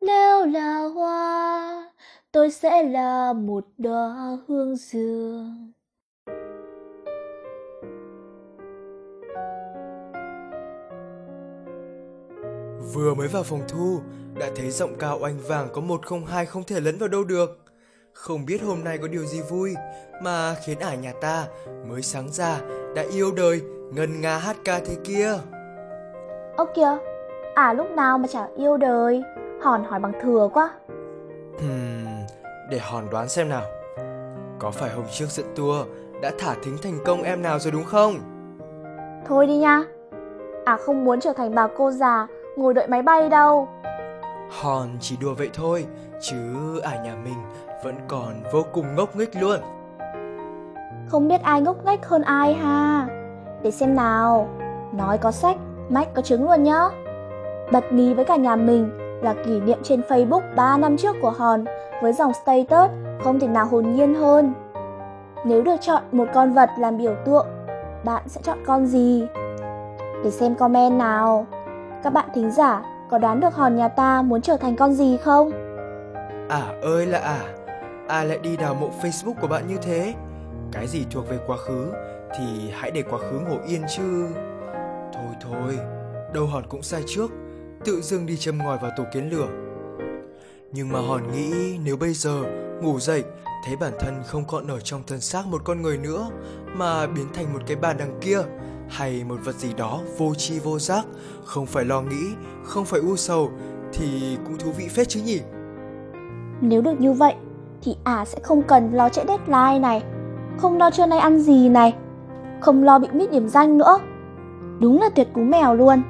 Nếu là hoa, tôi sẽ là một đóa hương dương. Vừa mới vào phòng thu, đã thấy giọng cao oanh vàng có 102 không thể lẫn vào đâu được. Không biết hôm nay có điều gì vui mà khiến ả nhà ta mới sáng ra đã yêu đời ngân nga hát ca thế kia. Ơ kìa, à lúc nào mà chả yêu đời, hòn hỏi bằng thừa quá. Hmm, để hòn đoán xem nào. Có phải hôm trước dẫn tour đã thả thính thành công em nào rồi đúng không? Thôi đi nha, à không muốn trở thành bà cô già ngồi đợi máy bay đâu. Hòn chỉ đùa vậy thôi, chứ ả nhà mình vẫn còn vô cùng ngốc nghếch luôn. Không biết ai ngốc nghếch hơn ai ha. Để xem nào, nói có sách, mách có trứng luôn nhá. Bật mí với cả nhà mình là kỷ niệm trên Facebook 3 năm trước của Hòn với dòng status không thể nào hồn nhiên hơn. Nếu được chọn một con vật làm biểu tượng, bạn sẽ chọn con gì? Để xem comment nào. Các bạn thính giả có đoán được hòn nhà ta muốn trở thành con gì không? À ơi là à, ai lại đi đào mộ Facebook của bạn như thế? Cái gì thuộc về quá khứ thì hãy để quá khứ ngủ yên chứ. Thôi thôi, đâu hòn cũng sai trước, tự dưng đi châm ngòi vào tổ kiến lửa. Nhưng mà hòn nghĩ nếu bây giờ ngủ dậy thấy bản thân không còn ở trong thân xác một con người nữa mà biến thành một cái bàn đằng kia hay một vật gì đó vô tri vô giác, không phải lo nghĩ, không phải u sầu thì cũng thú vị phết chứ nhỉ? Nếu được như vậy thì à sẽ không cần lo chạy deadline này, không lo trưa nay ăn gì này, không lo bị mít điểm danh nữa. Đúng là tuyệt cú mèo luôn.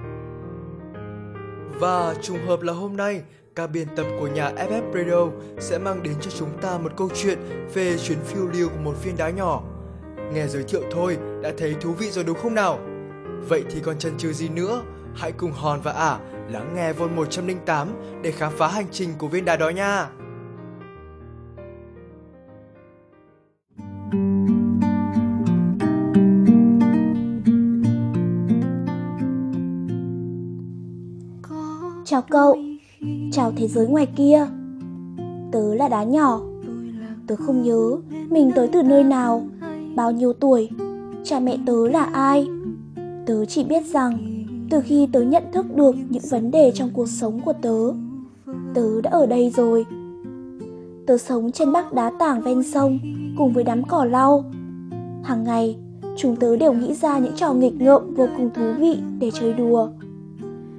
Và trùng hợp là hôm nay, ca biên tập của nhà FF Radio sẽ mang đến cho chúng ta một câu chuyện về chuyến phiêu lưu của một viên đá nhỏ. Nghe giới thiệu thôi đã thấy thú vị rồi đúng không nào? Vậy thì còn chần chừ gì nữa? Hãy cùng Hòn và Ả lắng nghe Vol 108 để khám phá hành trình của viên đá đó nha! Chào cậu, chào thế giới ngoài kia. Tớ là đá nhỏ. Tớ không nhớ mình tới từ nơi nào Bao nhiêu tuổi Cha mẹ tớ là ai. Tớ chỉ biết rằng Từ khi tớ nhận thức được những vấn đề trong cuộc sống của tớ Tớ đã ở đây rồi. Tớ sống trên bắc đá tảng ven sông Cùng với đám cỏ lau. Hàng ngày Chúng tớ đều nghĩ ra những trò nghịch ngợm vô cùng thú vị để chơi đùa.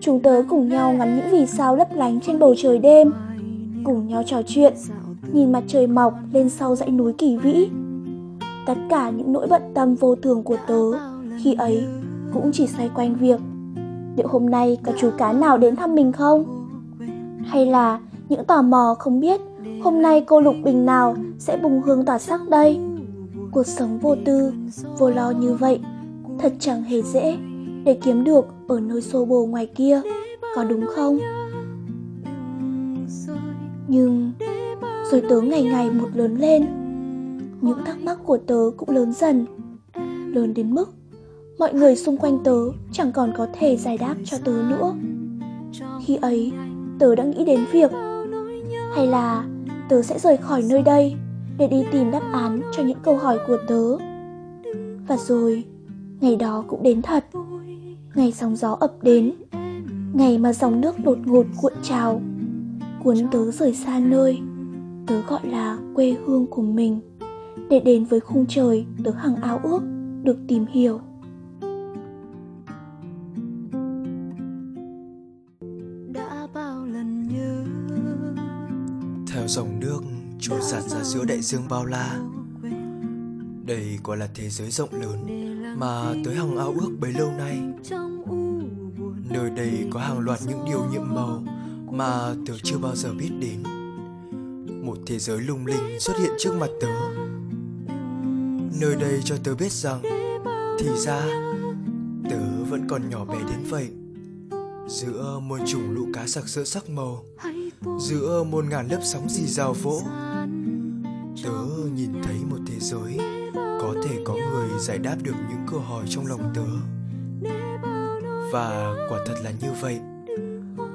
Chúng tớ cùng nhau ngắm những vì sao lấp lánh trên bầu trời đêm, cùng nhau trò chuyện, nhìn mặt trời mọc lên sau dãy núi kỳ vĩ. Tất cả những nỗi bận tâm vô thường của tớ khi ấy cũng chỉ xoay quanh việc liệu hôm nay có chú cá nào đến thăm mình không? Hay là những tò mò không biết hôm nay cô Lục Bình nào sẽ bùng hương tỏa sắc đây? Cuộc sống vô tư, vô lo như vậy thật chẳng hề dễ để kiếm được ở nơi xô bồ ngoài kia, có đúng không? Nhưng rồi tớ ngày ngày một lớn lên, những thắc mắc của tớ cũng lớn dần, lớn đến mức mọi người xung quanh tớ chẳng còn có thể giải đáp cho tớ nữa. Khi ấy, tớ đã nghĩ đến việc hay là tớ sẽ rời khỏi nơi đây để đi tìm đáp án cho những câu hỏi của tớ. Và rồi, ngày đó cũng đến thật ngày sóng gió ập đến ngày mà dòng nước đột ngột cuộn trào cuốn tớ rời xa nơi tớ gọi là quê hương của mình. Để đến với khung trời tớ hằng ao ước được tìm hiểu. Theo dòng nước trôi giạt ra giữa đại dương bao la đây quả là thế giới rộng lớn mà tới hằng ao ước bấy lâu nay nơi đây có hàng loạt những điều nhiệm màu mà tớ chưa bao giờ biết đến. Một thế giới lung linh xuất hiện trước mặt tớ. Nơi đây cho tớ biết rằng thì ra tớ vẫn còn nhỏ bé đến vậy. Giữa muôn chủng lũ cá sặc sỡ sắc màu giữa muôn ngàn lớp sóng rì rào vỗ tớ nhìn thấy một thế giới. Có thể có người giải đáp được những câu hỏi trong lòng tớ. Và quả thật là như vậy.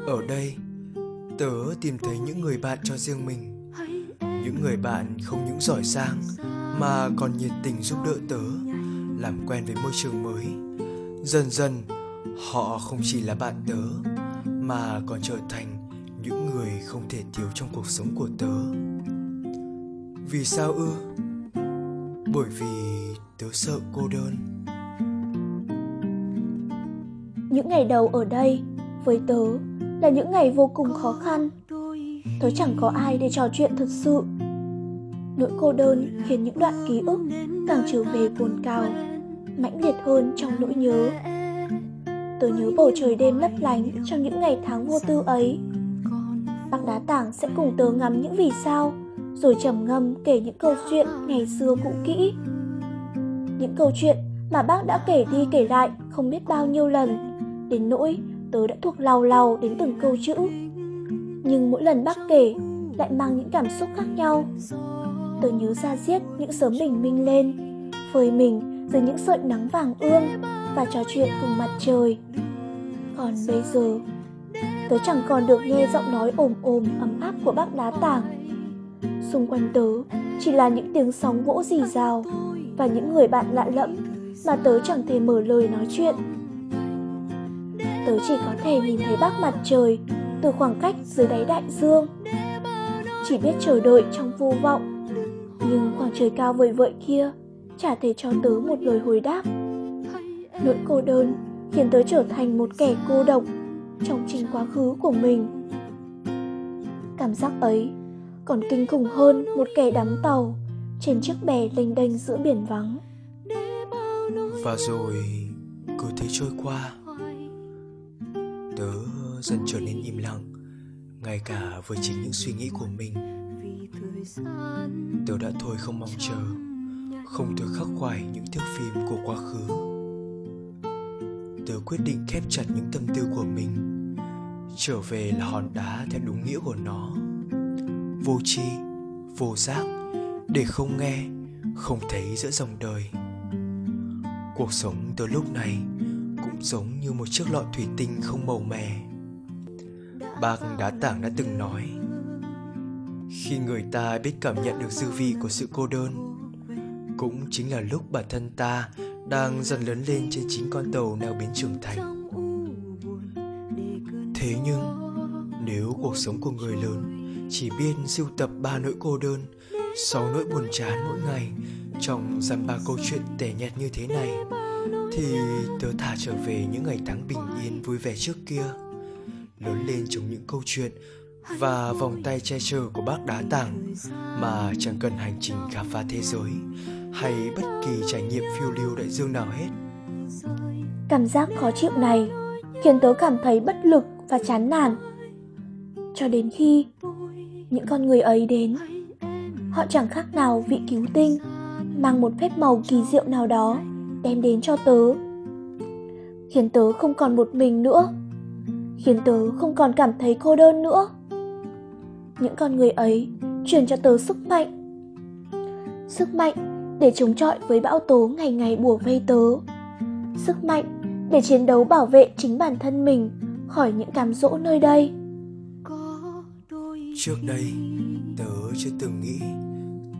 Ở đây, tớ tìm thấy những người bạn cho riêng mình. Những người bạn không những giỏi giang, mà còn nhiệt tình giúp đỡ tớ, làm quen với môi trường mới. Dần dần, họ không chỉ là bạn tớ, mà còn trở thành những người không thể thiếu trong cuộc sống của tớ vì sao ư? Bởi vì tớ sợ cô đơn. Những ngày đầu ở đây với tớ là những ngày vô cùng khó khăn. Tớ chẳng có ai để trò chuyện thật sự. Nỗi cô đơn khiến những đoạn ký ức càng trở về cồn cào, mãnh liệt hơn trong nỗi nhớ. Tớ nhớ bầu trời đêm lấp lánh trong những ngày tháng vô tư ấy. Bác đá tảng sẽ cùng tớ ngắm những vì sao rồi trầm ngâm kể những câu chuyện ngày xưa cũ kỹ. Những câu chuyện mà bác đã kể đi kể lại không biết bao nhiêu lần, đến nỗi tớ đã thuộc lầu lầu đến từng câu chữ. Nhưng mỗi lần bác kể lại mang những cảm xúc khác nhau. Tớ nhớ ra giết những sớm bình minh lên, phơi mình dưới những sợi nắng vàng ương và trò chuyện cùng mặt trời. Còn bây giờ, tớ chẳng còn được nghe giọng nói ồm ồm ấm áp của bác đá tảng xung quanh tớ. Chỉ là những tiếng sóng vỗ rì rào và những người bạn lạ lẫm mà tớ chẳng thể mở lời nói chuyện. Tớ chỉ có thể nhìn thấy bác mặt trời từ khoảng cách dưới đáy đại dương. Chỉ biết chờ đợi trong vô vọng. Nhưng khoảng trời cao vời vợi kia chả thể cho tớ một lời hồi đáp. Nỗi cô đơn khiến tớ trở thành một kẻ cô độc trong chính quá khứ của mình. Cảm giác ấy còn kinh khủng hơn một kẻ đắm tàu trên chiếc bè lênh đênh giữa biển vắng. Và rồi, cứ thế trôi qua. Tớ dần trở nên im lặng, ngay cả với chính những suy nghĩ của mình. Tớ đã thôi không mong chờ, không thể khắc khoải những thước phim của quá khứ. Tớ quyết định khép chặt những tâm tư của mình, trở về là hòn đá theo đúng nghĩa của nó vô tri, vô giác, để không nghe, không thấy giữa dòng đời. Cuộc sống từ lúc này cũng giống như một chiếc lọ thủy tinh không màu mè. Bác đá tảng đã từng nói, khi người ta biết cảm nhận được dư vị của sự cô đơn, cũng chính là lúc bản thân ta đang dần lớn lên trên chính con tàu neo bến trưởng thành. Thế nhưng, nếu cuộc sống của người lớn chỉ biết sưu tập ba nỗi cô đơn, sáu nỗi buồn chán mỗi ngày trong dăm ba câu chuyện tẻ nhạt như thế này, thì tớ thả trở về những ngày tháng bình yên vui vẻ trước kia. Lớn lên trong những câu chuyện và vòng tay che chở của bác đá tảng mà chẳng cần hành trình khám phá thế giới hay bất kỳ trải nghiệm phiêu lưu đại dương nào hết. Cảm giác khó chịu này khiến tớ cảm thấy bất lực và chán nản. Cho đến khi những con người ấy đến. Họ chẳng khác nào vị cứu tinh, mang một phép màu kỳ diệu nào đó, đem đến cho tớ. Khiến tớ không còn một mình nữa. Khiến tớ không còn cảm thấy cô đơn nữa. Những con người ấy truyền cho tớ sức mạnh. Sức mạnh để chống chọi với bão tố ngày ngày bùa vây tớ. Sức mạnh để chiến đấu bảo vệ chính bản thân mình khỏi những cám dỗ nơi đây trước đây, tớ chưa từng nghĩ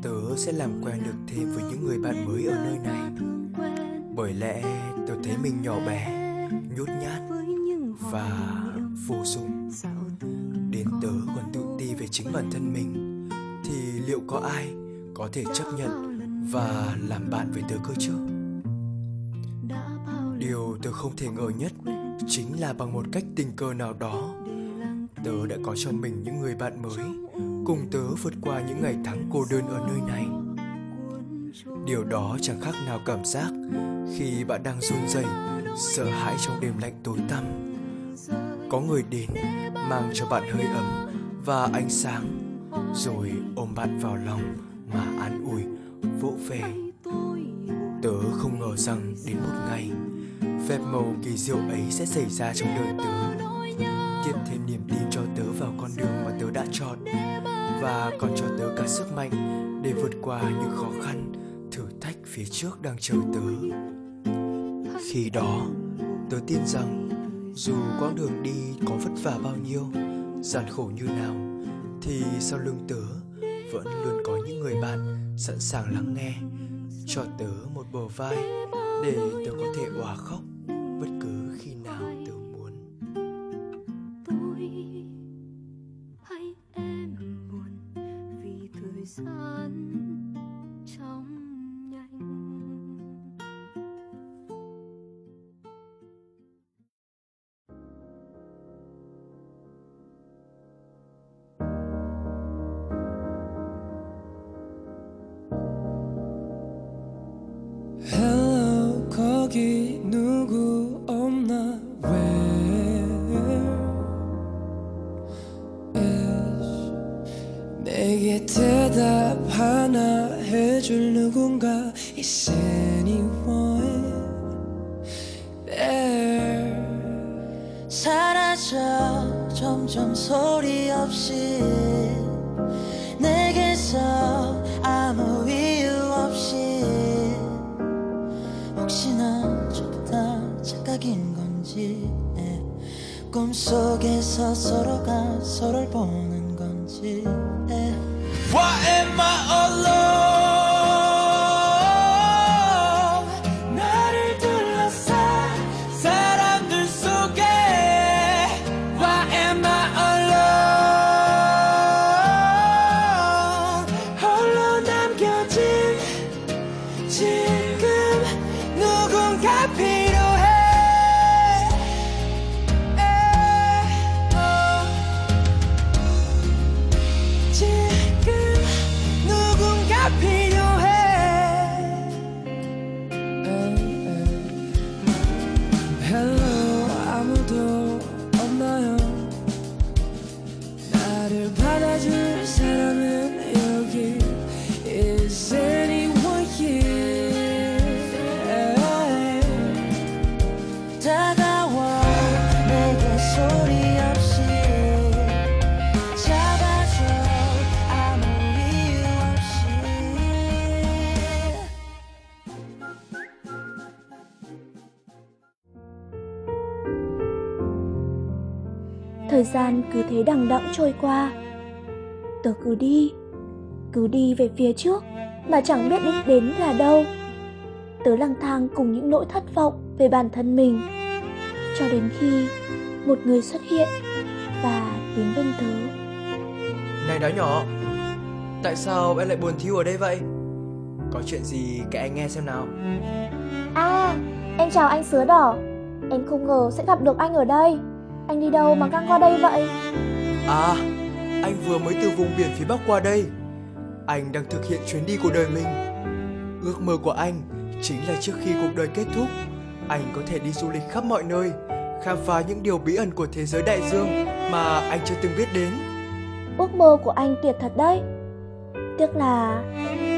tớ sẽ làm quen được thêm với những người bạn mới ở nơi này. Bởi lẽ tớ thấy mình nhỏ bé, nhút nhát và vô dụng đến tớ còn tự ti về chính bản thân mình, thì liệu có ai có thể chấp nhận và làm bạn với tớ cơ chứ? Điều tớ không thể ngờ nhất chính là bằng một cách tình cờ nào đó tớ đã có cho mình những người bạn mới, cùng tớ vượt qua những ngày tháng cô đơn ở nơi này. Điều đó chẳng khác nào cảm giác khi bạn đang run rẩy, sợ hãi trong đêm lạnh tối tăm. Có người đến, mang cho bạn hơi ấm và ánh sáng, rồi ôm bạn vào lòng mà an ủi, vỗ về. Tớ không ngờ rằng đến một ngày, phép màu kỳ diệu ấy sẽ xảy ra trong đời tớ. Tiếp thêm niềm tin và còn cho tớ cả sức mạnh để vượt qua những khó khăn, thử thách phía trước đang chờ tớ. Khi đó, tớ tin rằng dù quãng đường đi có vất vả bao nhiêu, gian khổ như nào, thì sau lưng tớ vẫn luôn có những người bạn sẵn sàng lắng nghe, cho tớ một bờ vai để tớ có thể òa khóc bất cứ vì happy. Cứ thế đằng đẵng trôi qua. Tớ cứ đi Cứ đi về phía trước Mà chẳng biết đích đến là đâu. Tớ lang thang cùng những nỗi thất vọng Về bản thân mình Cho đến khi Một người xuất hiện Và đến bên tớ. Này đứa nhỏ tại sao em lại buồn thiu ở đây vậy? Có chuyện gì kể anh nghe xem nào. À em chào anh sứa đỏ. Em không ngờ sẽ gặp được anh ở đây Anh đi đâu mà ngang qua đây vậy À, anh vừa mới từ vùng biển phía Bắc qua đây. Anh đang thực hiện chuyến đi của đời mình. Ước mơ của anh chính là trước khi cuộc đời kết thúc, anh có thể đi du lịch khắp mọi nơi, khám phá những điều bí ẩn của thế giới đại dương mà anh chưa từng biết đến. Ước mơ của anh tuyệt thật đấy Tiếc là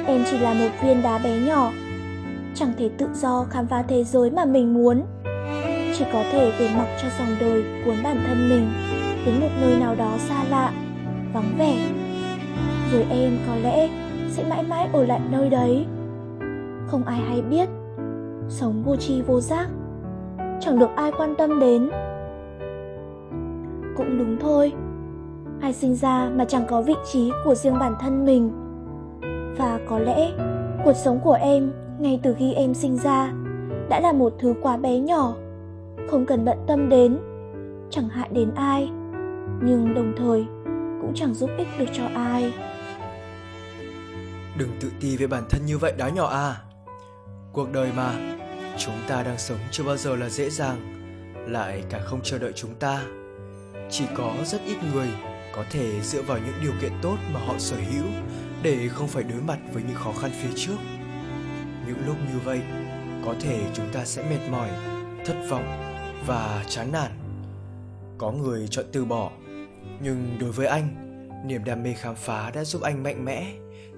em chỉ là một viên đá bé nhỏ Chẳng thể tự do khám phá thế giới mà mình muốn chỉ có thể để mặc cho dòng đời cuốn bản thân mình Đến một nơi nào đó xa lạ, vắng vẻ. Rồi em có lẽ sẽ mãi mãi ở lại nơi đấy. Không ai hay biết Sống vô tri vô giác Chẳng được ai quan tâm đến. Cũng đúng thôi ai sinh ra mà chẳng có vị trí của riêng bản thân mình. Và có lẽ cuộc sống của em ngay từ khi em sinh ra đã là một thứ quá bé nhỏ không cần bận tâm đến chẳng hại đến ai nhưng đồng thời cũng chẳng giúp ích được cho ai Đừng tự ti về bản thân như vậy đó nhỏ à. Cuộc đời mà, chúng ta đang sống chưa bao giờ là dễ dàng, lại càng không chờ đợi chúng ta. Chỉ có rất ít người có thể dựa vào những điều kiện tốt mà họ sở hữu để không phải đối mặt với những khó khăn phía trước. Những lúc như vậy, có thể chúng ta sẽ mệt mỏi, thất vọng và chán nản. Có người chọn từ bỏ, nhưng đối với anh, Niềm đam mê khám phá đã giúp anh mạnh mẽ,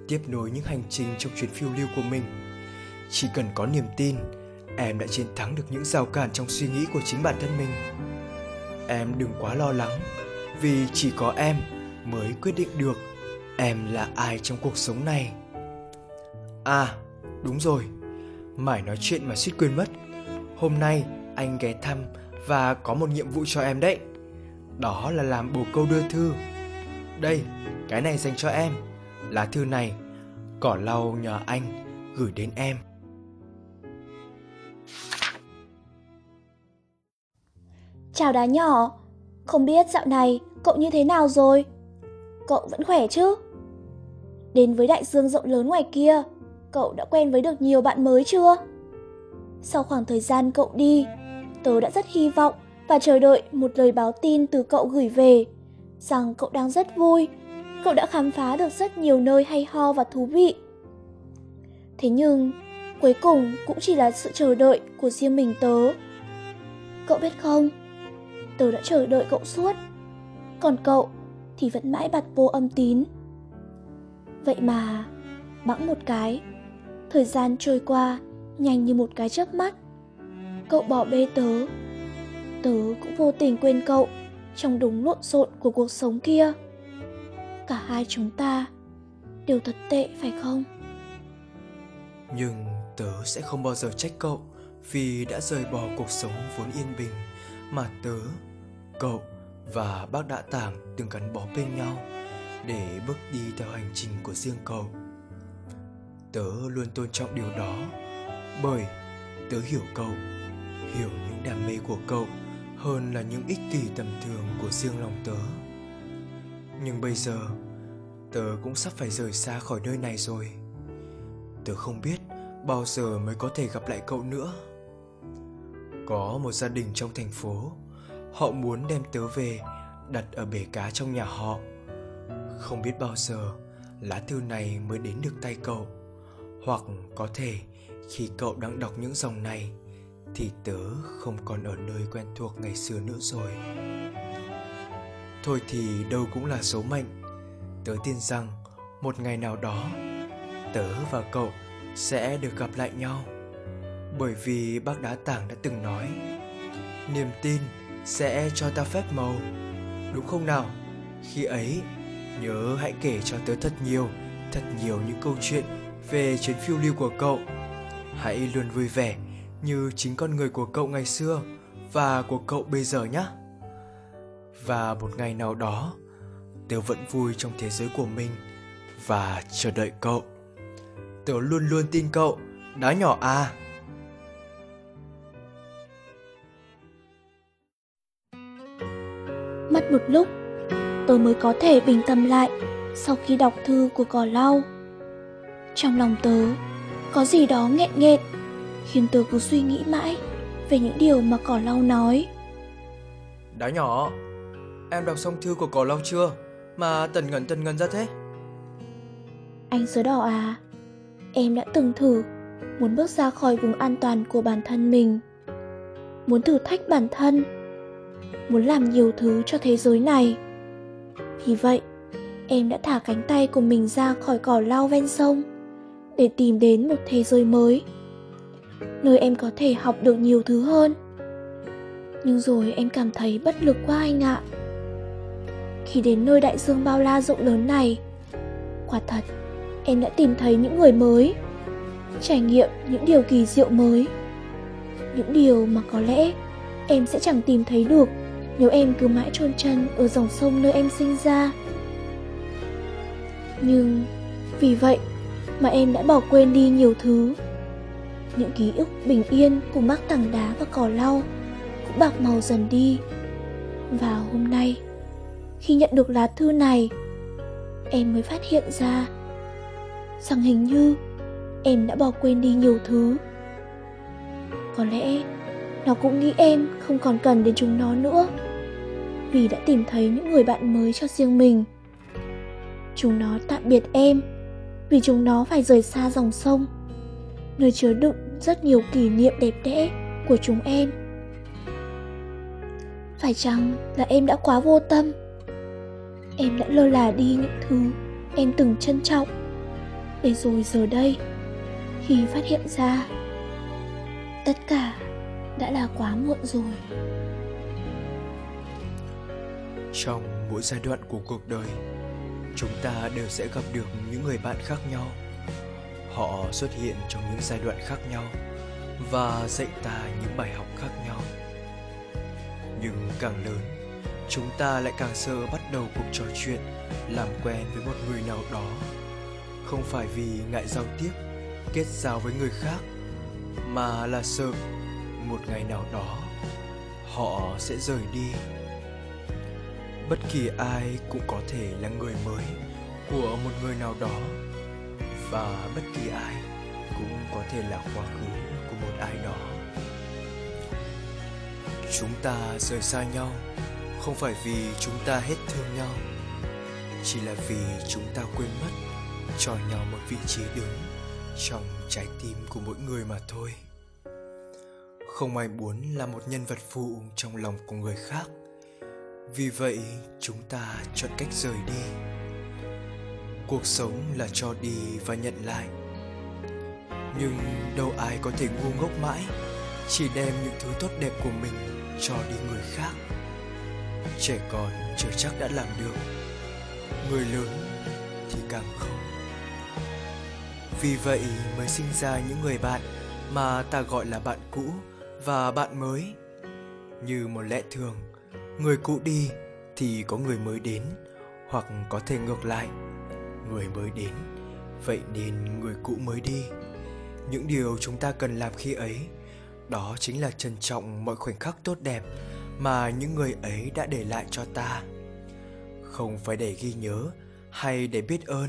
tiếp nối những hành trình trong chuyến phiêu lưu của mình. Chỉ cần có niềm tin, em đã chiến thắng được những rào cản trong suy nghĩ của chính bản thân mình. Em đừng quá lo lắng, vì chỉ có em mới quyết định được em là ai trong cuộc sống này. À, đúng rồi, mải nói chuyện mà suýt quên mất. Hôm nay anh ghé thăm và có một nhiệm vụ cho em đấy. Đó là làm bồ câu đưa thư. Đây, cái này dành cho em. Lá thư này, cỏ lau nhờ anh gửi đến em. Chào đá nhỏ, không biết dạo này cậu như thế nào rồi? Cậu vẫn khỏe chứ? Đến với đại dương rộng lớn ngoài kia, cậu đã quen với được nhiều bạn mới chưa? Sau khoảng thời gian cậu đi, tớ đã rất hy vọng và chờ đợi một lời báo tin từ cậu gửi về rằng cậu đang rất vui, cậu đã khám phá được rất nhiều nơi hay ho và thú vị. Thế nhưng, cuối cùng cũng chỉ là sự chờ đợi của riêng mình tớ. Cậu biết không, tớ đã chờ đợi cậu suốt, còn cậu thì vẫn mãi bật vô âm tín. Vậy mà, bẵng một cái, thời gian trôi qua nhanh như một cái chớp mắt. Cậu bỏ bê tớ, tớ cũng vô tình quên cậu trong đúng lộn xộn của cuộc sống kia. Cả hai chúng ta đều thật tệ phải không? Nhưng tớ sẽ không bao giờ trách cậu vì đã rời bỏ cuộc sống vốn yên bình mà tớ, cậu và bác đã tàng từng gắn bó bên nhau để bước đi theo hành trình của riêng cậu. Tớ luôn tôn trọng điều đó bởi tớ hiểu cậu, hiểu những đam mê của cậu hơn là những ích kỷ tầm thường của riêng lòng tớ. Nhưng bây giờ, tớ cũng sắp phải rời xa khỏi nơi này rồi. Tớ không biết bao giờ mới có thể gặp lại cậu nữa. Có một gia đình trong thành phố, họ muốn đem tớ về đặt ở bể cá trong nhà họ. Không biết bao giờ lá thư này mới đến được tay cậu, hoặc có thể khi cậu đang đọc những dòng này thì tớ không còn ở nơi quen thuộc ngày xưa nữa rồi. Thôi thì đâu cũng là số mệnh. Tớ tin rằng một ngày nào đó, tớ và cậu sẽ được gặp lại nhau. Bởi vì bác đá tảng đã từng nói, niềm tin sẽ cho ta phép màu. Đúng không nào? Khi ấy, nhớ hãy kể cho tớ thật nhiều thật nhiều những câu chuyện về chuyến phiêu lưu của cậu. Hãy luôn vui vẻ như chính con người của cậu ngày xưa và của cậu bây giờ nhé và một ngày nào đó tớ vẫn vui trong thế giới của mình và chờ đợi cậu. Tớ luôn luôn tin cậu đá nhỏ à Mất một lúc, tôi mới có thể bình tâm lại sau khi đọc thư của cỏ lau. Trong lòng tớ, có gì đó nghẹn nghẹn, khiến tớ cứ suy nghĩ mãi về những điều mà cỏ lau nói. Đá nhỏ, em đọc xong thư của cỏ lau chưa? Mà tần ngẩn tần ngẩn ra thế? Anh sớ đỏ à, em đã từng thử muốn bước ra khỏi vùng an toàn của bản thân mình. Muốn thử thách bản thân, muốn làm nhiều thứ cho thế giới này. Vì vậy, em đã thả cánh tay của mình ra khỏi cỏ lau ven sông để tìm đến một thế giới mới nơi em có thể học được nhiều thứ hơn. Nhưng rồi em cảm thấy bất lực quá anh ạ. Khi đến nơi đại dương bao la rộng lớn này, quả thật, em đã tìm thấy những người mới, trải nghiệm những điều kỳ diệu mới. Những điều mà có lẽ em sẽ chẳng tìm thấy được nếu em cứ mãi chôn chân ở dòng sông nơi em sinh ra. Nhưng vì vậy mà em đã bỏ quên đi nhiều thứ những ký ức bình yên cùng mắc tảng đá và cỏ lau cũng bạc màu dần đi. Và hôm nay, khi nhận được lá thư này, em mới phát hiện ra rằng hình như em đã bỏ quên đi nhiều thứ. Có lẽ nó cũng nghĩ em không còn cần đến chúng nó nữa, vì đã tìm thấy những người bạn mới cho riêng mình. Chúng nó tạm biệt em vì chúng nó phải rời xa dòng sông, nơi chứa đựng rất nhiều kỷ niệm đẹp đẽ của chúng em. Phải chăng là em đã quá vô tâm? Em đã lơ là đi những thứ em từng trân trọng. Để rồi giờ đây, khi phát hiện ra, tất cả đã là quá muộn rồi. Trong mỗi giai đoạn của cuộc đời, chúng ta đều sẽ gặp được những người bạn khác nhau họ xuất hiện trong những giai đoạn khác nhau và dạy ta những bài học khác nhau. Nhưng càng lớn, chúng ta lại càng sợ bắt đầu cuộc trò chuyện, làm quen với một người nào đó. Không phải vì ngại giao tiếp, kết giao với người khác, mà là sợ một ngày nào đó họ sẽ rời đi. Bất kỳ ai cũng có thể là người mới của một người nào đó và bất kỳ ai cũng có thể là quá khứ của một ai đó. Chúng ta rời xa nhau không phải vì chúng ta hết thương nhau, chỉ là vì chúng ta quên mất cho nhau một vị trí đứng trong trái tim của mỗi người mà thôi. Không ai muốn là một nhân vật phụ trong lòng của người khác. Vì vậy, chúng ta chọn cách rời đi cuộc sống là cho đi và nhận lại. Nhưng đâu ai có thể ngu ngốc mãi, chỉ đem những thứ tốt đẹp của mình cho đi người khác. Trẻ con chưa chắc đã làm được, người lớn thì càng không. Vì vậy mới sinh ra những người bạn mà ta gọi là bạn cũ và bạn mới. Như một lẽ thường, người cũ đi thì có người mới đến hoặc có thể ngược lại người mới đến. Vậy nên người cũ mới đi. Những điều chúng ta cần làm khi ấy, đó chính là trân trọng mọi khoảnh khắc tốt đẹp mà những người ấy đã để lại cho ta. Không phải để ghi nhớ hay để biết ơn,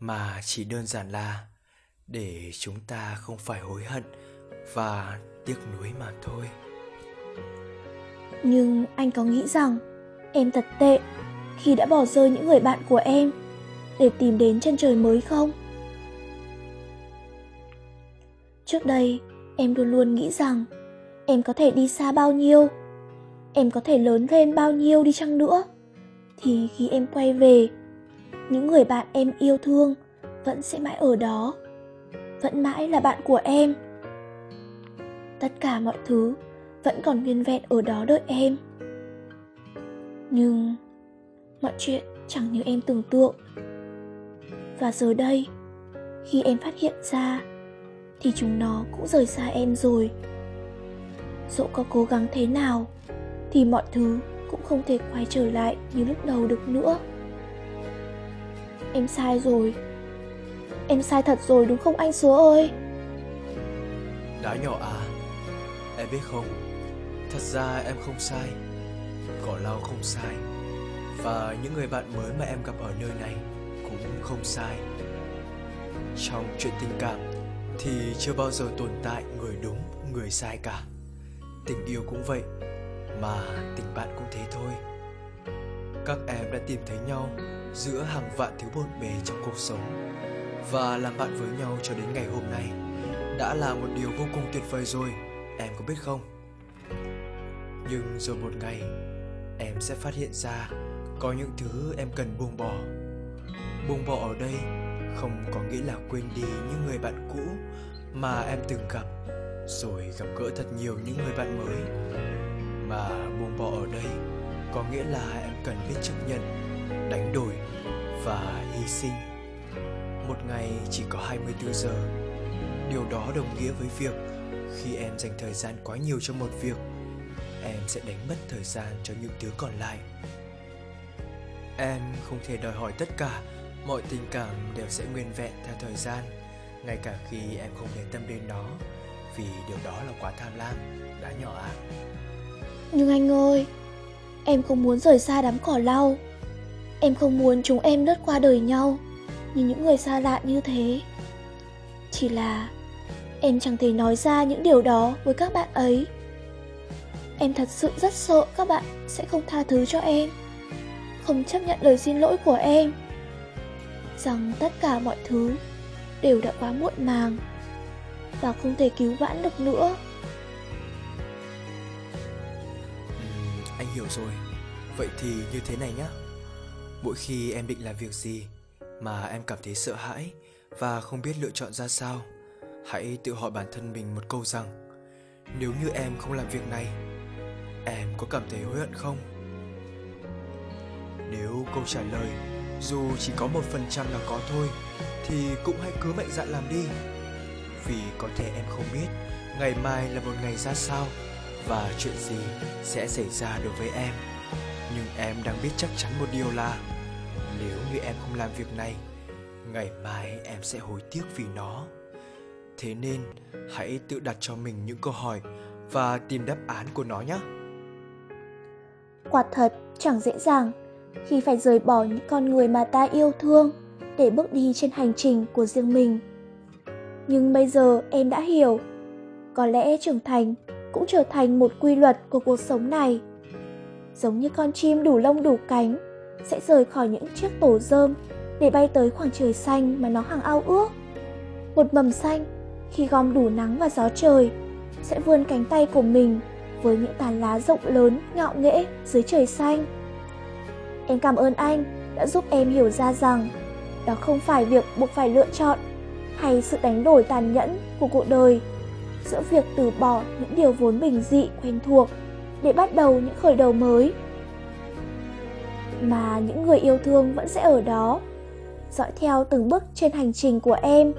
mà chỉ đơn giản là để chúng ta không phải hối hận và tiếc nuối mà thôi. Nhưng anh có nghĩ rằng em thật tệ khi đã bỏ rơi những người bạn của em? Để tìm đến chân trời mới không? Trước đây, em luôn luôn nghĩ rằng em có thể đi xa bao nhiêu, em có thể lớn lên bao nhiêu đi chăng nữa. Thì khi em quay về, những người bạn em yêu thương vẫn sẽ mãi ở đó, vẫn mãi là bạn của em. Tất cả mọi thứ vẫn còn nguyên vẹn ở đó đợi em. Nhưng mọi chuyện chẳng như em tưởng tượng và giờ đây, khi em phát hiện ra, thì chúng nó cũng rời xa em rồi. Dẫu có cố gắng thế nào, thì mọi thứ cũng không thể quay trở lại như lúc đầu được nữa. Em sai rồi. Em sai thật rồi đúng không anh sứa ơi? Đã nhỏ à Em biết không? Thật ra em không sai. Cỏ lau không sai. Và những người bạn mới mà em gặp ở nơi này không sai. Trong chuyện tình cảm Thì chưa bao giờ tồn tại người đúng, Người sai cả. Tình yêu cũng vậy, Mà tình bạn cũng thế thôi. Các em đã tìm thấy nhau Giữa hàng vạn thứ bộn bề trong cuộc sống Và làm bạn với nhau cho đến ngày hôm nay Đã là một điều vô cùng tuyệt vời rồi, Em có biết không? Nhưng rồi một ngày, Em sẽ phát hiện ra Có những thứ em cần buông bỏ. Buông bỏ ở đây, Không có nghĩa là quên đi những người bạn cũ Mà em từng gặp, Rồi gặp gỡ thật nhiều những người bạn mới. Mà buông bỏ ở đây Có nghĩa là em cần biết chấp nhận, Đánh đổi Và hy sinh. Một ngày chỉ có 24 giờ. Điều đó đồng nghĩa với việc khi em dành thời gian quá nhiều cho một việc, em sẽ đánh mất thời gian cho những thứ còn lại. Em không thể đòi hỏi tất cả mọi tình cảm đều sẽ nguyên vẹn theo thời gian, ngay cả khi em không để tâm đến nó, vì điều đó là quá tham lam đã nhỏ ạ à. nhưng anh ơi, em không muốn rời xa đám cỏ lau. Em không muốn chúng em lướt qua đời nhau như những người xa lạ như thế. Chỉ là em chẳng thể nói ra những điều đó với các bạn ấy. Em thật sự rất sợ các bạn sẽ không tha thứ cho em, không chấp nhận lời xin lỗi của em rằng tất cả mọi thứ đều đã quá muộn màng và không thể cứu vãn được nữa. Anh hiểu rồi. Vậy thì như thế này nhá. Mỗi khi em định làm việc gì mà em cảm thấy sợ hãi và không biết lựa chọn ra sao, hãy tự hỏi bản thân mình một câu rằng, nếu như em không làm việc này, em có cảm thấy hối hận không? Nếu câu trả lời dù chỉ có một phần trăm là có thôi, thì cũng hãy cứ mạnh dạn làm đi. Vì có thể em không biết, ngày mai là một ngày ra sao và chuyện gì sẽ xảy ra đối với em. Nhưng em đang biết chắc chắn một điều là, nếu như em không làm việc này, ngày mai em sẽ hối tiếc vì nó. Thế nên, hãy tự đặt cho mình những câu hỏi và tìm đáp án của nó nhé. Quả thật, chẳng dễ dàng khi phải rời bỏ những con người mà ta yêu thương để bước đi trên hành trình của riêng mình. Nhưng bây giờ em đã hiểu, có lẽ trưởng thành cũng trở thành một quy luật của cuộc sống này. Giống như con chim đủ lông đủ cánh sẽ rời khỏi những chiếc tổ rơm để bay tới khoảng trời xanh mà nó hằng ao ước. Một mầm xanh khi gom đủ nắng và gió trời sẽ vươn cánh tay của mình với những tàn lá rộng lớn ngạo nghễ dưới trời xanh. Em cảm ơn anh đã giúp em hiểu ra rằng đó không phải việc buộc phải lựa chọn hay sự đánh đổi tàn nhẫn của cuộc đời. Giữa việc từ bỏ những điều vốn bình dị, quen thuộc để bắt đầu những khởi đầu mới. Mà những người yêu thương vẫn sẽ ở đó, dõi theo từng bước trên hành trình của em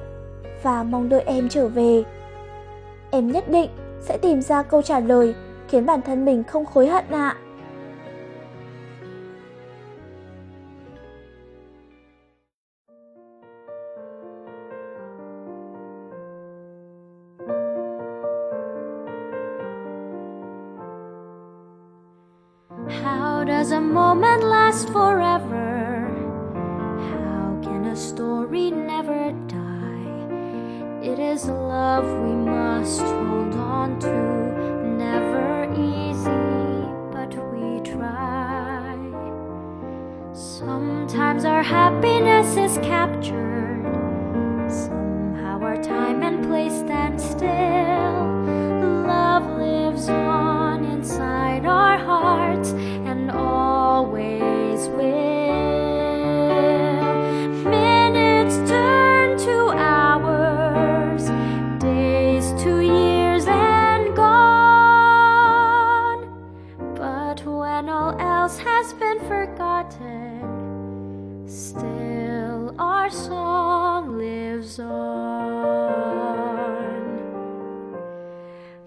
và mong đợi em trở về. Em nhất định sẽ tìm ra câu trả lời khiến bản thân mình không hối hận ạ. à. Does a moment last forever? How can a story never die? It is love we must hold on to. Never easy, but we try. Sometimes our happiness is captured. Somehow our time and place stand still. Love lives on inside our hearts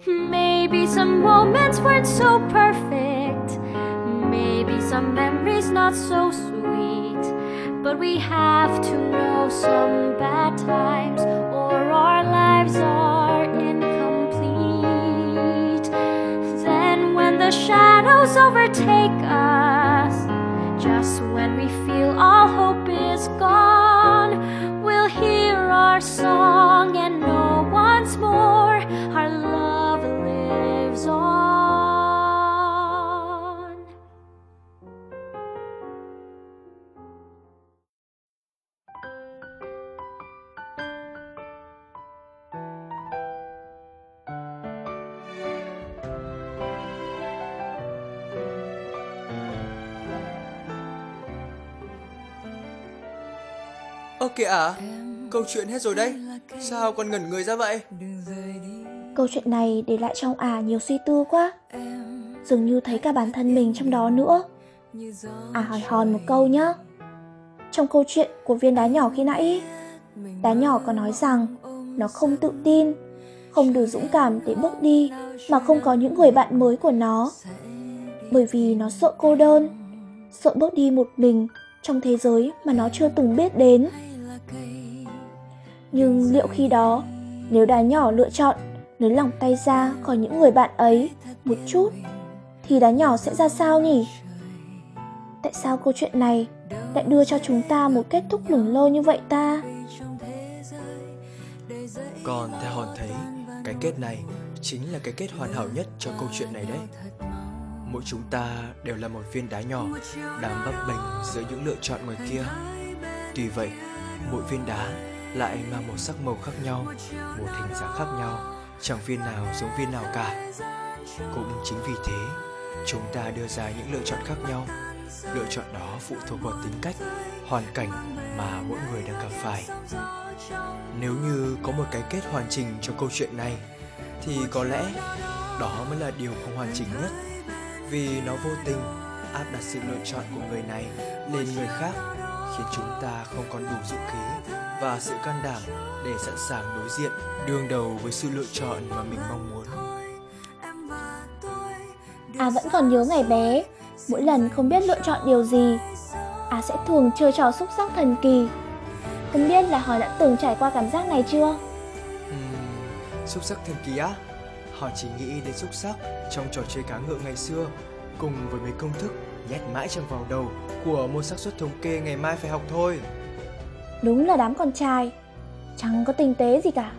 Maybe some moments weren't so perfect. Maybe some memories not so sweet. But we have to know some bad times or our lives are incomplete. Then when the shadows overtake us, just when we feel all hope is gone, we'll hear our song and know once more our love lives on. Ơ kìa à câu chuyện hết rồi đấy. Sao còn ngẩn người ra vậy? Câu chuyện này để lại trong à nhiều suy tư quá. Dường như thấy cả bản thân mình trong đó nữa. À hỏi hòn một câu nhá. Trong câu chuyện của viên đá nhỏ khi nãy, đá nhỏ có nói rằng nó không tự tin, không đủ dũng cảm để bước đi mà không có những người bạn mới của nó. Bởi vì nó sợ cô đơn, sợ bước đi một mình trong thế giới mà nó chưa từng biết đến nhưng liệu khi đó, nếu đá nhỏ lựa chọn nới lỏng tay ra khỏi những người bạn ấy một chút, thì đá nhỏ sẽ ra sao nhỉ? Tại sao câu chuyện này lại đưa cho chúng ta một kết thúc lủng lơ như vậy ta? Còn theo hòn thấy, cái kết này chính là cái kết hoàn hảo nhất cho câu chuyện này đấy. Mỗi chúng ta đều là một viên đá nhỏ đang bấp bênh giữa những lựa chọn ngoài kia. Tuy vậy, mỗi viên đá lại mang một sắc màu khác nhau, một hình dáng khác nhau. Chẳng viên nào giống viên nào cả. Cũng chính vì thế, chúng ta đưa ra những lựa chọn khác nhau. Lựa chọn đó phụ thuộc vào tính cách, hoàn cảnh mà mỗi người đang gặp phải. Nếu như có một cái kết hoàn chỉnh cho câu chuyện này, thì có lẽ đó mới là điều không hoàn chỉnh nhất. Vì nó vô tình áp đặt sự lựa chọn của người này lên người khác khiến chúng ta không còn đủ dũng khí và sự can đảm để sẵn sàng đối diện đương đầu với sự lựa chọn mà mình mong muốn À vẫn còn nhớ ngày bé, mỗi lần không biết lựa chọn điều gì, À sẽ thường chơi trò xúc sắc thần kỳ. Không biết là họ đã từng trải qua cảm giác này chưa? Uhm, xúc sắc thần kỳ á? Họ chỉ nghĩ đến xúc sắc trong trò chơi cá ngựa ngày xưa, cùng với mấy công thức nhét mãi trong vào đầu của một xác suất thống kê ngày mai phải học thôi. Đúng là đám con trai, chẳng có tinh tế gì cả.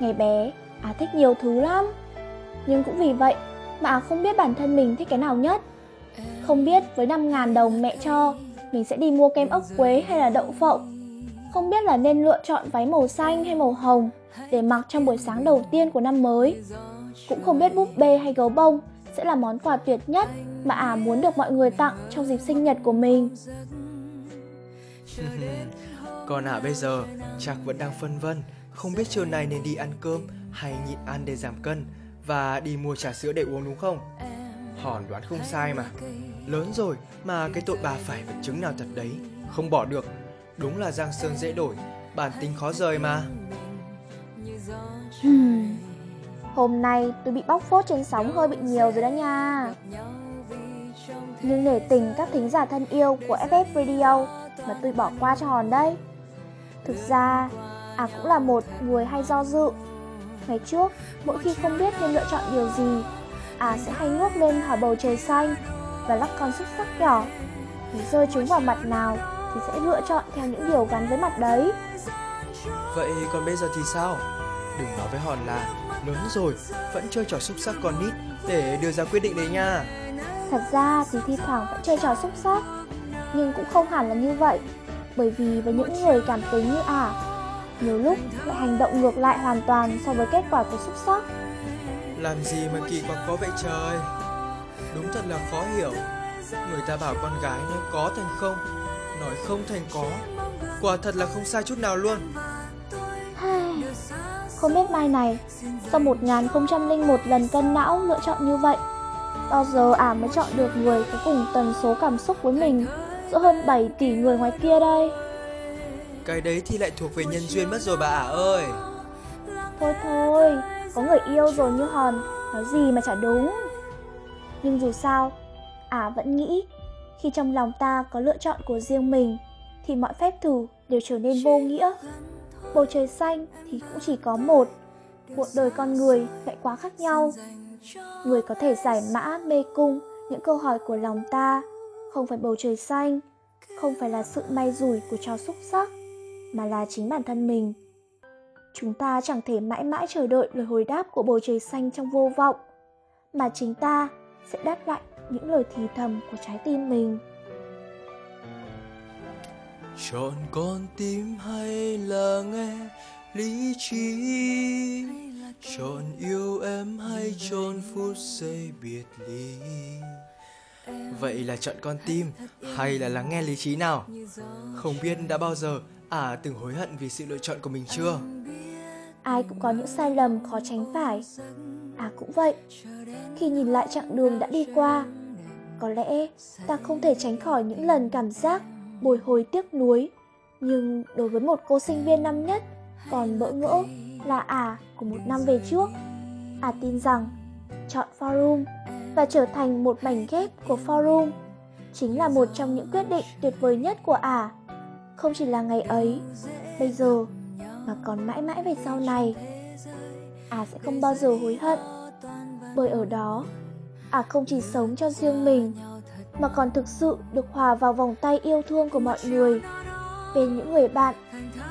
Ngày bé, À thích nhiều thứ lắm. Nhưng cũng vì vậy mà À không biết bản thân mình thích cái nào nhất. Không biết với 5.000 đồng mẹ cho, mình sẽ đi mua kem ốc quế hay là đậu phộng. Không biết là nên lựa chọn váy màu xanh hay màu hồng để mặc trong buổi sáng đầu tiên của năm mới. Cũng không biết búp bê hay gấu bông sẽ là món quà tuyệt nhất mà à muốn được mọi người tặng trong dịp sinh nhật của mình. Còn à bây giờ chắc vẫn đang phân vân, không biết chiều này nên đi ăn cơm hay nhịn ăn để giảm cân và đi mua trà sữa để uống đúng không? Hòn đoán không sai mà. Lớn rồi mà cái tội bà phải vật chứng nào thật đấy, không bỏ được. Đúng là Giang Sơn dễ đổi, bản tính khó rời mà. Hmm. Hôm nay tôi bị bóc phốt trên sóng hơi bị nhiều rồi đó nha. Nhưng để tình các thính giả thân yêu của FF Radio mà tôi bỏ qua cho hòn đây. Thực ra, à cũng là một người hay do dự. Ngày trước, mỗi khi không biết nên lựa chọn điều gì, à sẽ hay ngước lên hỏi bầu trời xanh và lắc con xúc sắc nhỏ. Thì rơi chúng vào mặt nào thì sẽ lựa chọn theo những điều gắn với mặt đấy. Vậy còn bây giờ thì sao? Đừng nói với Hòn là lớn rồi vẫn chơi trò xúc sắc con nít. Để đưa ra quyết định đấy nha. Thật ra thì thi thoảng vẫn chơi trò xúc sắc Nhưng cũng không hẳn là như vậy. Bởi vì với những người cảm tính như ả Nhiều lúc lại hành động ngược lại hoàn toàn so với kết quả của xúc sắc Làm gì mà kỳ quặc có vậy trời. Đúng thật là khó hiểu. Người ta bảo con gái nói có thành không Nói không thành có. Quả thật là không sai chút nào luôn Không biết mai này. Sau 1001 lần cân não lựa chọn như vậy Bao giờ ả mới chọn được người có cùng tần số cảm xúc với mình Giữa hơn 7 tỷ người ngoài kia đây? Cái đấy thì lại thuộc về nhân duyên mất rồi bà ả ơi. Thôi thôi, có người yêu rồi như hòn Nói gì mà chả đúng. Nhưng dù sao, ả vẫn nghĩ Khi trong lòng ta có lựa chọn của riêng mình Thì mọi phép thử đều trở nên vô nghĩa Bầu trời xanh thì cũng chỉ có một. Cuộc đời con người lại quá khác nhau. Người có thể giải mã mê cung, những câu hỏi của lòng ta. Không phải bầu trời xanh, Không phải là sự may rủi của trò xúc sắc, Mà là chính bản thân mình. Chúng ta chẳng thể mãi mãi chờ đợi lời hồi đáp của bầu trời xanh trong vô vọng, Mà chính ta sẽ đáp lại những lời thì thầm của trái tim mình. Chọn con tim hay là nghe lý trí Chọn yêu em hay chọn phút giây biệt ly Vậy là chọn con tim hay là lắng nghe lý trí nào? Không biết đã bao giờ à từng hối hận vì sự lựa chọn của mình chưa? Ai cũng có những sai lầm khó tránh phải À cũng vậy, Khi nhìn lại chặng đường đã đi qua, Có lẽ ta không thể tránh khỏi những lần cảm giác bồi hồi tiếc nuối Nhưng đối với một cô sinh viên năm nhất Còn bỡ ngỡ là à của một năm về trước À tin rằng chọn forum và trở thành một mảnh ghép của forum chính là một trong những quyết định tuyệt vời nhất của ả. Không chỉ là ngày ấy, bây giờ mà còn mãi mãi về sau này. Ả sẽ không bao giờ hối hận. Bởi ở đó, ả không chỉ sống cho riêng mình mà còn thực sự được hòa vào vòng tay yêu thương của mọi người bên những người bạn,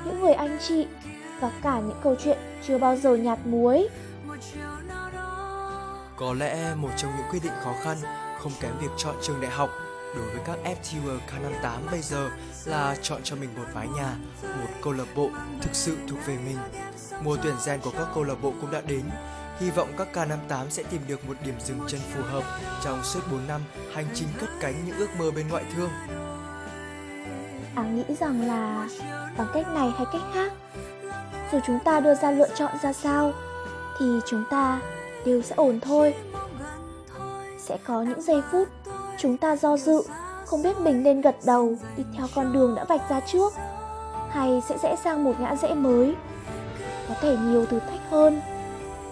những người anh chị và cả những câu chuyện chưa bao giờ nhạt muối. Có lẽ một trong những quyết định khó khăn không kém việc chọn trường đại học đối với các FTW K58 bây giờ là chọn cho mình một mái nhà, một câu lạc bộ thực sự thuộc về mình. Mùa tuyển gen của các câu lạc bộ cũng đã đến, Hy vọng các K58 sẽ tìm được một điểm dừng chân phù hợp trong suốt 4 năm hành trình cất cánh những ước mơ bên ngoại thương. À nghĩ rằng là bằng cách này hay cách khác, dù chúng ta đưa ra lựa chọn ra sao, thì chúng ta đều sẽ ổn thôi. Sẽ có những giây phút chúng ta do dự, không biết mình nên gật đầu đi theo con đường đã vạch ra trước, hay sẽ rẽ sang một ngã rẽ mới. Có thể nhiều thử thách hơn,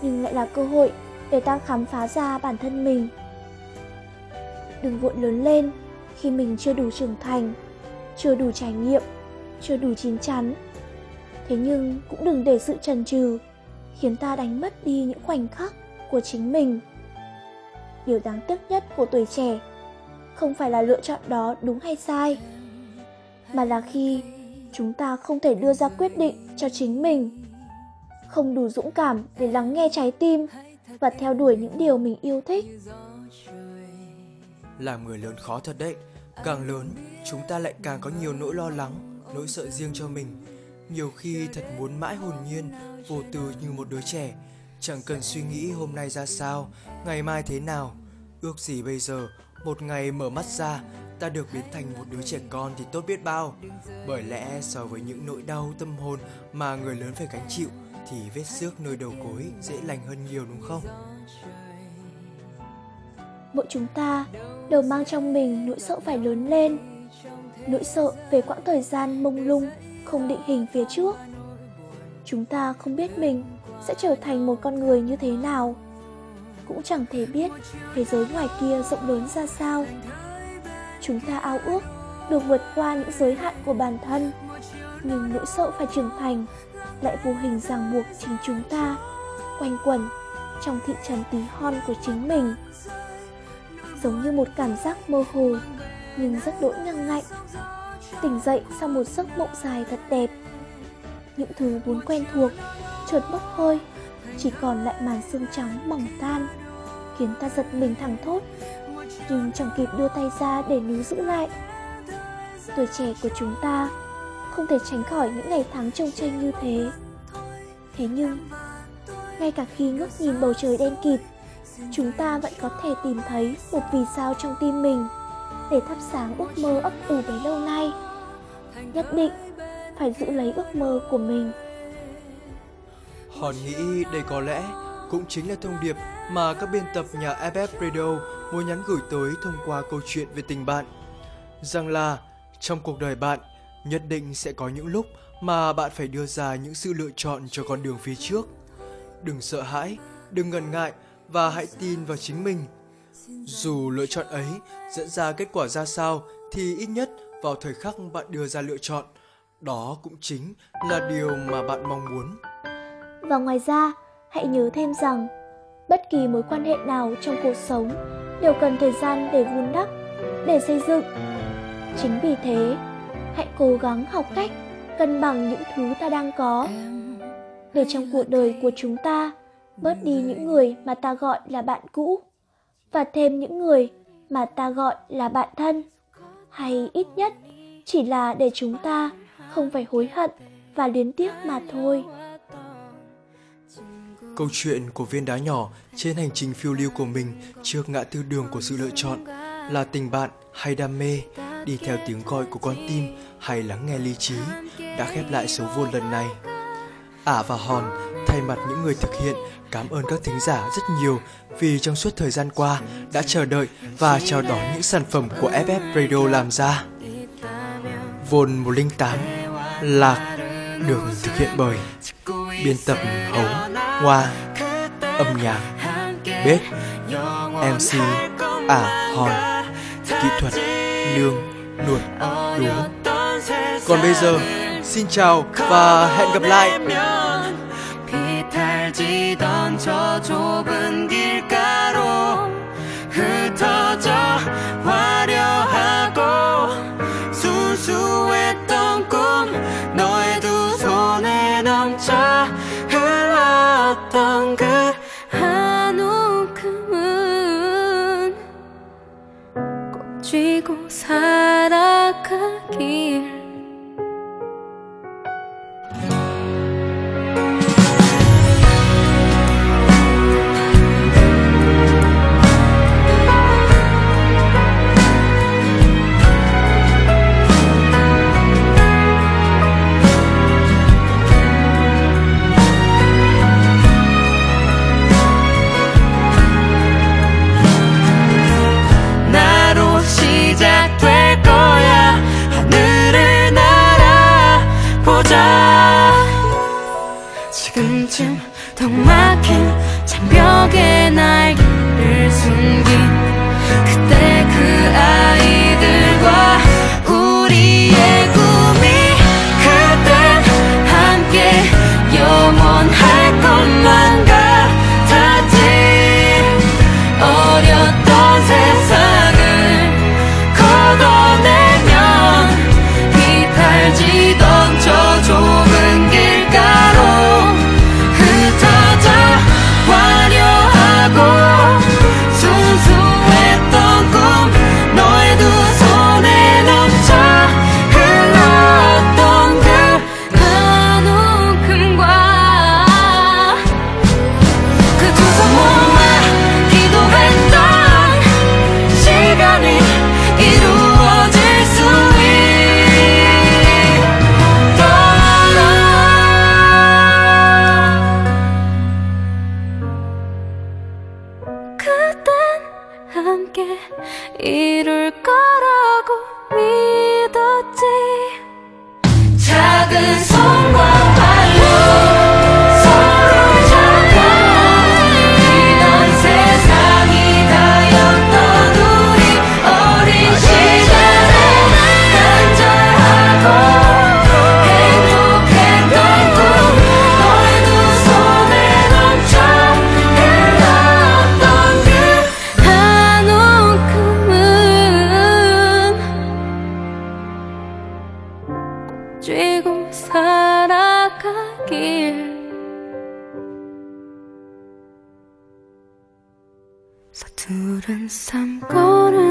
nhưng lại là cơ hội để ta khám phá ra bản thân mình. Đừng vội lớn lên khi mình chưa đủ trưởng thành, chưa đủ trải nghiệm, chưa đủ chín chắn. Thế nhưng cũng đừng để sự trần trừ khiến ta đánh mất đi những khoảnh khắc của chính mình. Điều đáng tiếc nhất của tuổi trẻ không phải là lựa chọn đó đúng hay sai, mà là khi chúng ta không thể đưa ra quyết định cho chính mình không đủ dũng cảm để lắng nghe trái tim và theo đuổi những điều mình yêu thích. Làm người lớn khó thật đấy. Càng lớn, chúng ta lại càng có nhiều nỗi lo lắng, nỗi sợ riêng cho mình. Nhiều khi thật muốn mãi hồn nhiên, vô tư như một đứa trẻ, chẳng cần suy nghĩ hôm nay ra sao, ngày mai thế nào. Ước gì bây giờ, một ngày mở mắt ra, ta được biến thành một đứa trẻ con thì tốt biết bao. Bởi lẽ so với những nỗi đau tâm hồn mà người lớn phải gánh chịu, thì vết xước nơi đầu gối dễ lành hơn nhiều đúng không? Mỗi chúng ta đều mang trong mình nỗi sợ phải lớn lên, nỗi sợ về quãng thời gian mông lung, không định hình phía trước. Chúng ta không biết mình sẽ trở thành một con người như thế nào, cũng chẳng thể biết thế giới ngoài kia rộng lớn ra sao. Chúng ta ao ước được vượt qua những giới hạn của bản thân, nhưng nỗi sợ phải trưởng thành lại vô hình ràng buộc chính chúng ta, quanh quẩn trong thị trấn tí hon của chính mình. Giống như một cảm giác mơ hồ, nhưng rất đỗi ngang ngạnh. Tỉnh dậy sau một giấc mộng dài thật đẹp. Những thứ vốn quen thuộc chợt bốc hơi, chỉ còn lại màn xương trắng mỏng tan, khiến ta giật mình thẳng thốt, nhưng chẳng kịp đưa tay ra để níu giữ lại. Tuổi trẻ của chúng ta không thể tránh khỏi những ngày tháng trông tranh như thế. Thế nhưng, ngay cả khi ngước nhìn bầu trời đen kịt, chúng ta vẫn có thể tìm thấy một vì sao trong tim mình để thắp sáng ước mơ ấp ủ bấy lâu nay. Nhất định phải giữ lấy ước mơ của mình. Hòn nghĩ đây có lẽ cũng chính là thông điệp mà các biên tập nhà FF Radio muốn nhắn gửi tới thông qua câu chuyện về tình bạn. Rằng là trong cuộc đời bạn nhất định sẽ có những lúc mà bạn phải đưa ra những sự lựa chọn cho con đường phía trước. Đừng sợ hãi, đừng ngần ngại và hãy tin vào chính mình. Dù lựa chọn ấy dẫn ra kết quả ra sao thì ít nhất vào thời khắc bạn đưa ra lựa chọn, đó cũng chính là điều mà bạn mong muốn. Và ngoài ra, hãy nhớ thêm rằng, bất kỳ mối quan hệ nào trong cuộc sống đều cần thời gian để vun đắp, để xây dựng. Chính vì thế hãy cố gắng học cách cân bằng những thứ ta đang có. Để trong cuộc đời của chúng ta bớt đi những người mà ta gọi là bạn cũ và thêm những người mà ta gọi là bạn thân, hay ít nhất chỉ là để chúng ta không phải hối hận và luyến tiếc mà thôi. Câu chuyện của viên đá nhỏ trên hành trình phiêu lưu của mình trước ngã tư đường của sự lựa chọn là tình bạn hay đam mê, đi theo tiếng gọi của con tim hay lắng nghe lý trí, đã khép lại số vô lần này. Ả và Hòn, thay mặt những người thực hiện, cảm ơn các thính giả rất nhiều vì trong suốt thời gian qua đã chờ đợi và chào đón những sản phẩm của FF Radio làm ra. Vôn 108 Lạc được thực hiện bởi biên tập Hấu Hoa, âm nhạc, Bếp MC Ả à, Hòn kỹ thuật Nương Nuột Đúng còn bây giờ, xin chào và hẹn gặp lại. 살아가길. 서투른 삶걸음